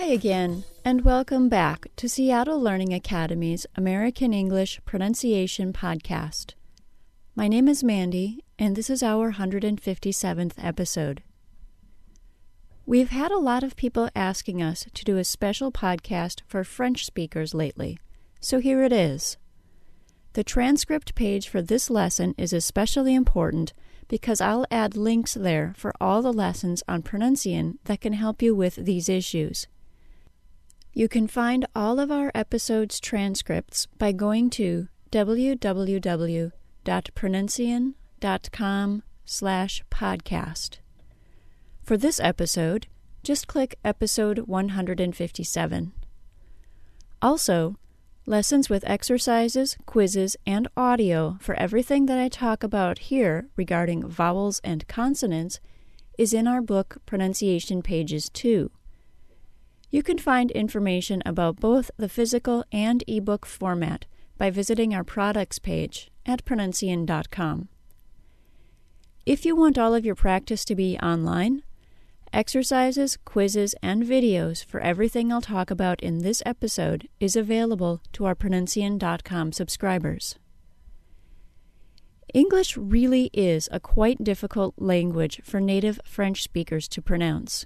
Hi again, and welcome back to Seattle Learning Academy's American English Pronunciation Podcast. My name is Mandy, and this is our 157th episode. We've had a lot of people asking us to do a special podcast for French speakers lately, so here it is. The transcript page for this lesson is especially important because I'll add links there for all the lessons on pronunciation that can help you with these issues. You can find all of our episodes' transcripts by going to www.pronuncian.com slash podcast. For this episode, just click episode 157. Also, lessons with exercises, quizzes, and audio for everything that I talk about here regarding vowels and consonants is in our book Pronunciation Pages 2. You can find information about both the physical and ebook format by visiting our products page at pronuncian.com. If you want all of your practice to be online, exercises, quizzes, and videos for everything I'll talk about in this episode is available to our pronuncian.com subscribers. English really is a quite difficult language for native French speakers to pronounce.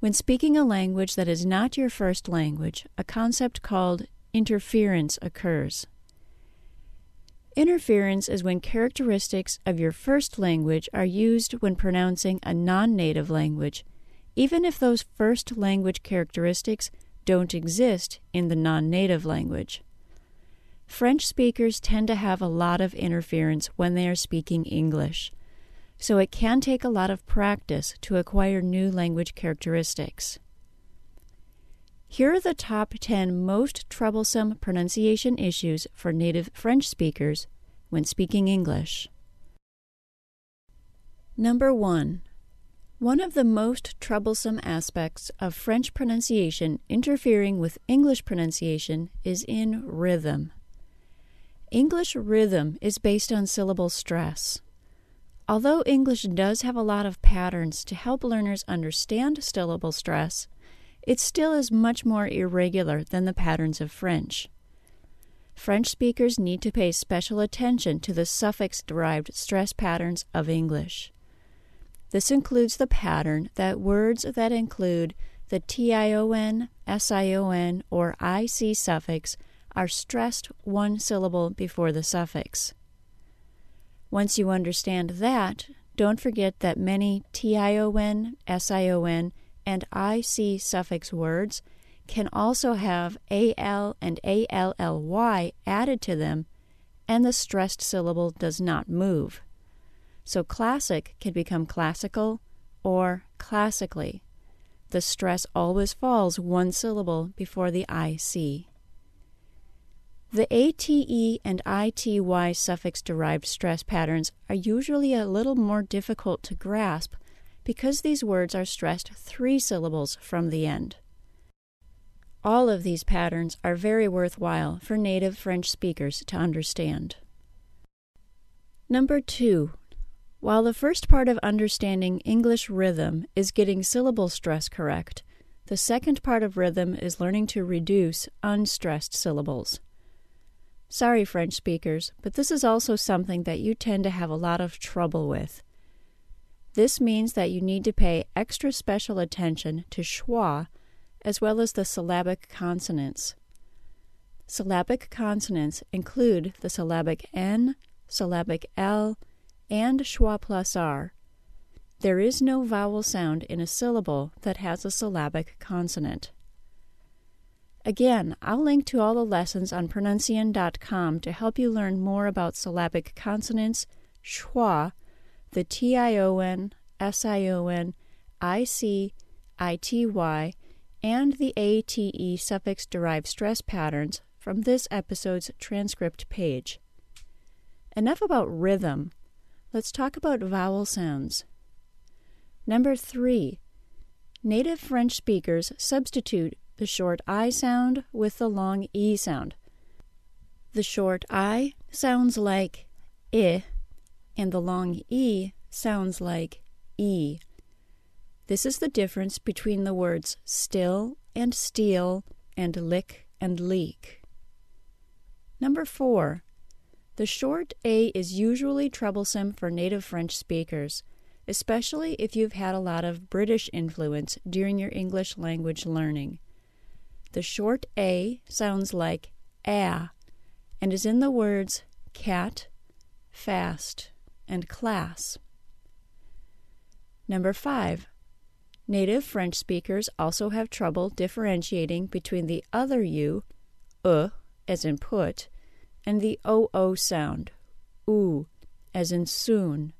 When speaking a language that is not your first language, a concept called interference occurs. Interference is when characteristics of your first language are used when pronouncing a non native language, even if those first language characteristics don't exist in the non native language. French speakers tend to have a lot of interference when they are speaking English so it can take a lot of practice to acquire new language characteristics. Here are the top 10 most troublesome pronunciation issues for native French speakers when speaking English. Number 1. One of the most troublesome aspects of French pronunciation interfering with English pronunciation is in rhythm. English rhythm is based on syllable stress. Although English does have a lot of patterns to help learners understand syllable stress, it still is much more irregular than the patterns of French. French speakers need to pay special attention to the suffix derived stress patterns of English. This includes the pattern that words that include the tion, sion, or ic suffix are stressed one syllable before the suffix. Once you understand that, don't forget that many tion, sion, and ic suffix words can also have al and ally added to them, and the stressed syllable does not move. So classic can become classical or classically. The stress always falls one syllable before the ic. The ATE and ITY suffix derived stress patterns are usually a little more difficult to grasp because these words are stressed three syllables from the end. All of these patterns are very worthwhile for native French speakers to understand. Number two, while the first part of understanding English rhythm is getting syllable stress correct, the second part of rhythm is learning to reduce unstressed syllables. Sorry, French speakers, but this is also something that you tend to have a lot of trouble with. This means that you need to pay extra special attention to schwa as well as the syllabic consonants. Syllabic consonants include the syllabic N, syllabic L, and schwa plus R. There is no vowel sound in a syllable that has a syllabic consonant. Again, I'll link to all the lessons on pronuncian.com to help you learn more about syllabic consonants, schwa, the tion, sion, ic, ity, and the ate suffix derived stress patterns from this episode's transcript page. Enough about rhythm. Let's talk about vowel sounds. Number three, native French speakers substitute the short I sound with the long E sound. The short I sounds like I, and the long E sounds like E. This is the difference between the words still and steal and lick and leak. Number four, the short A is usually troublesome for native French speakers, especially if you've had a lot of British influence during your English language learning. The short A sounds like a and is in the words cat, fast, and class. Number five, native French speakers also have trouble differentiating between the other U, uh, as in put, and the OO sound, oo, as in soon.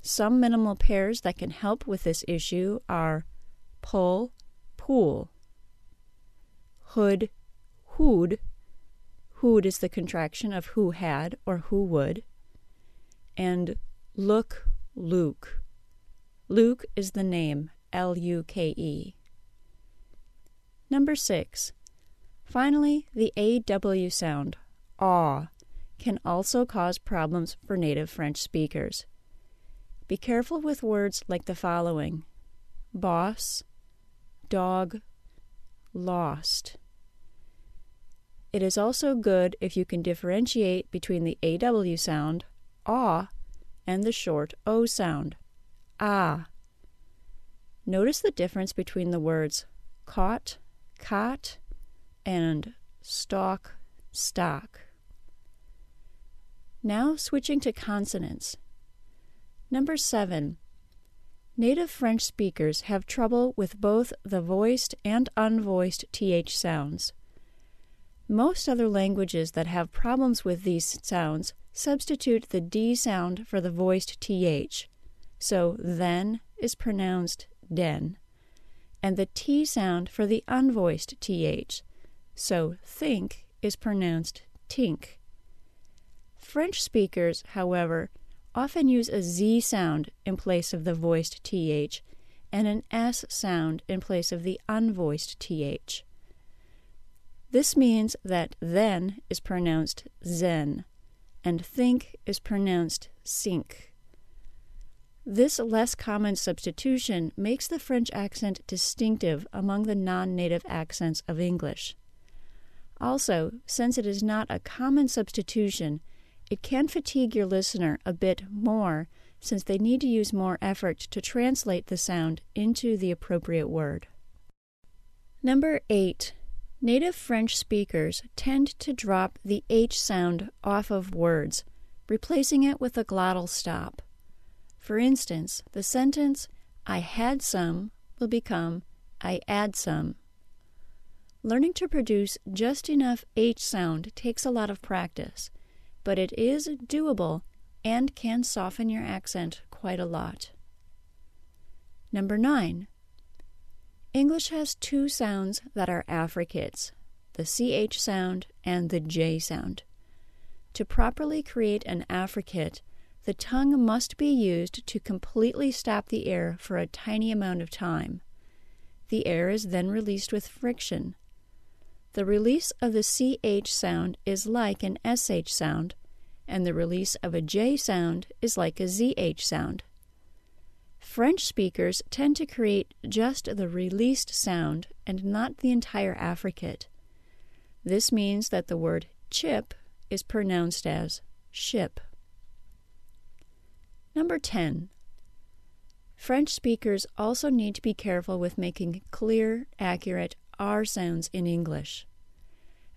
Some minimal pairs that can help with this issue are pull, pool, hood, hood. Hood is the contraction of who had or who would, and look, Luke. Luke is the name, L U K E. Number six. Finally, the AW sound, aw, can also cause problems for native French speakers. Be careful with words like the following boss, dog, lost. It is also good if you can differentiate between the AW sound, aw, and the short O sound, ah. Notice the difference between the words caught, cot, and stalk, stock. Now switching to consonants. Number seven. Native French speakers have trouble with both the voiced and unvoiced TH sounds. Most other languages that have problems with these sounds substitute the D sound for the voiced TH. So then is pronounced den, and the T sound for the unvoiced TH. So think is pronounced tink. French speakers, however, often use a Z sound in place of the voiced TH and an S sound in place of the unvoiced TH. This means that then is pronounced zen and think is pronounced sink. This less common substitution makes the French accent distinctive among the non native accents of English. Also, since it is not a common substitution, it can fatigue your listener a bit more since they need to use more effort to translate the sound into the appropriate word. Number 8. Native French speakers tend to drop the H sound off of words, replacing it with a glottal stop. For instance, the sentence, I had some, will become, I add some. Learning to produce just enough H sound takes a lot of practice but it is doable and can soften your accent quite a lot. Number nine. English has two sounds that are affricates the CH sound and the J sound. To properly create an affricate, the tongue must be used to completely stop the air for a tiny amount of time. The air is then released with friction, the release of the CH sound is like an SH sound, and the release of a J sound is like a ZH sound. French speakers tend to create just the released sound and not the entire affricate. This means that the word chip is pronounced as ship. Number 10. French speakers also need to be careful with making clear, accurate R sounds in English.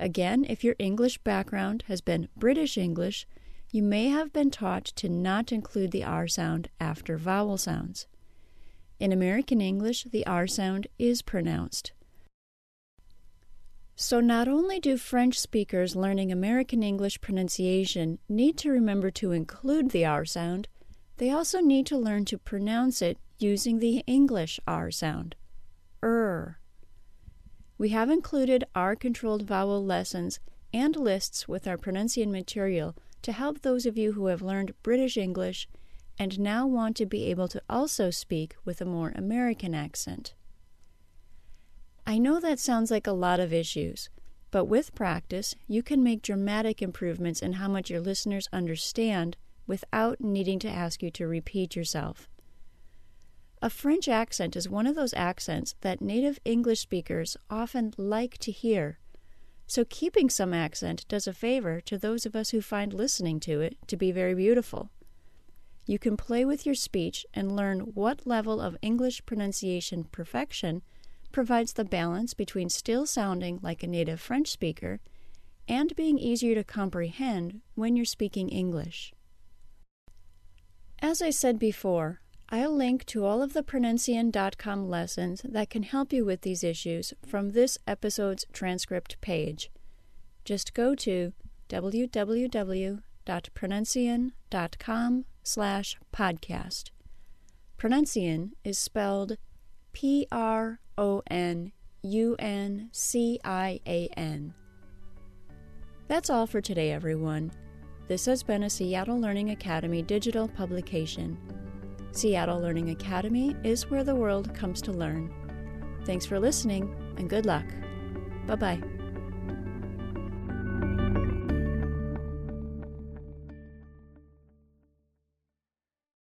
Again, if your English background has been British English, you may have been taught to not include the R sound after vowel sounds. In American English, the R sound is pronounced. So, not only do French speakers learning American English pronunciation need to remember to include the R sound, they also need to learn to pronounce it using the English R sound. Er. We have included R controlled vowel lessons and lists with our pronunciation material to help those of you who have learned British English and now want to be able to also speak with a more American accent. I know that sounds like a lot of issues, but with practice, you can make dramatic improvements in how much your listeners understand without needing to ask you to repeat yourself. A French accent is one of those accents that native English speakers often like to hear. So, keeping some accent does a favor to those of us who find listening to it to be very beautiful. You can play with your speech and learn what level of English pronunciation perfection provides the balance between still sounding like a native French speaker and being easier to comprehend when you're speaking English. As I said before, I'll link to all of the Pronuncian.com lessons that can help you with these issues from this episode's transcript page. Just go to www.pronuncian.com slash podcast. Pronuncian is spelled P R O N U N C I A N. That's all for today, everyone. This has been a Seattle Learning Academy digital publication. Seattle Learning Academy is where the world comes to learn. Thanks for listening and good luck. Bye bye.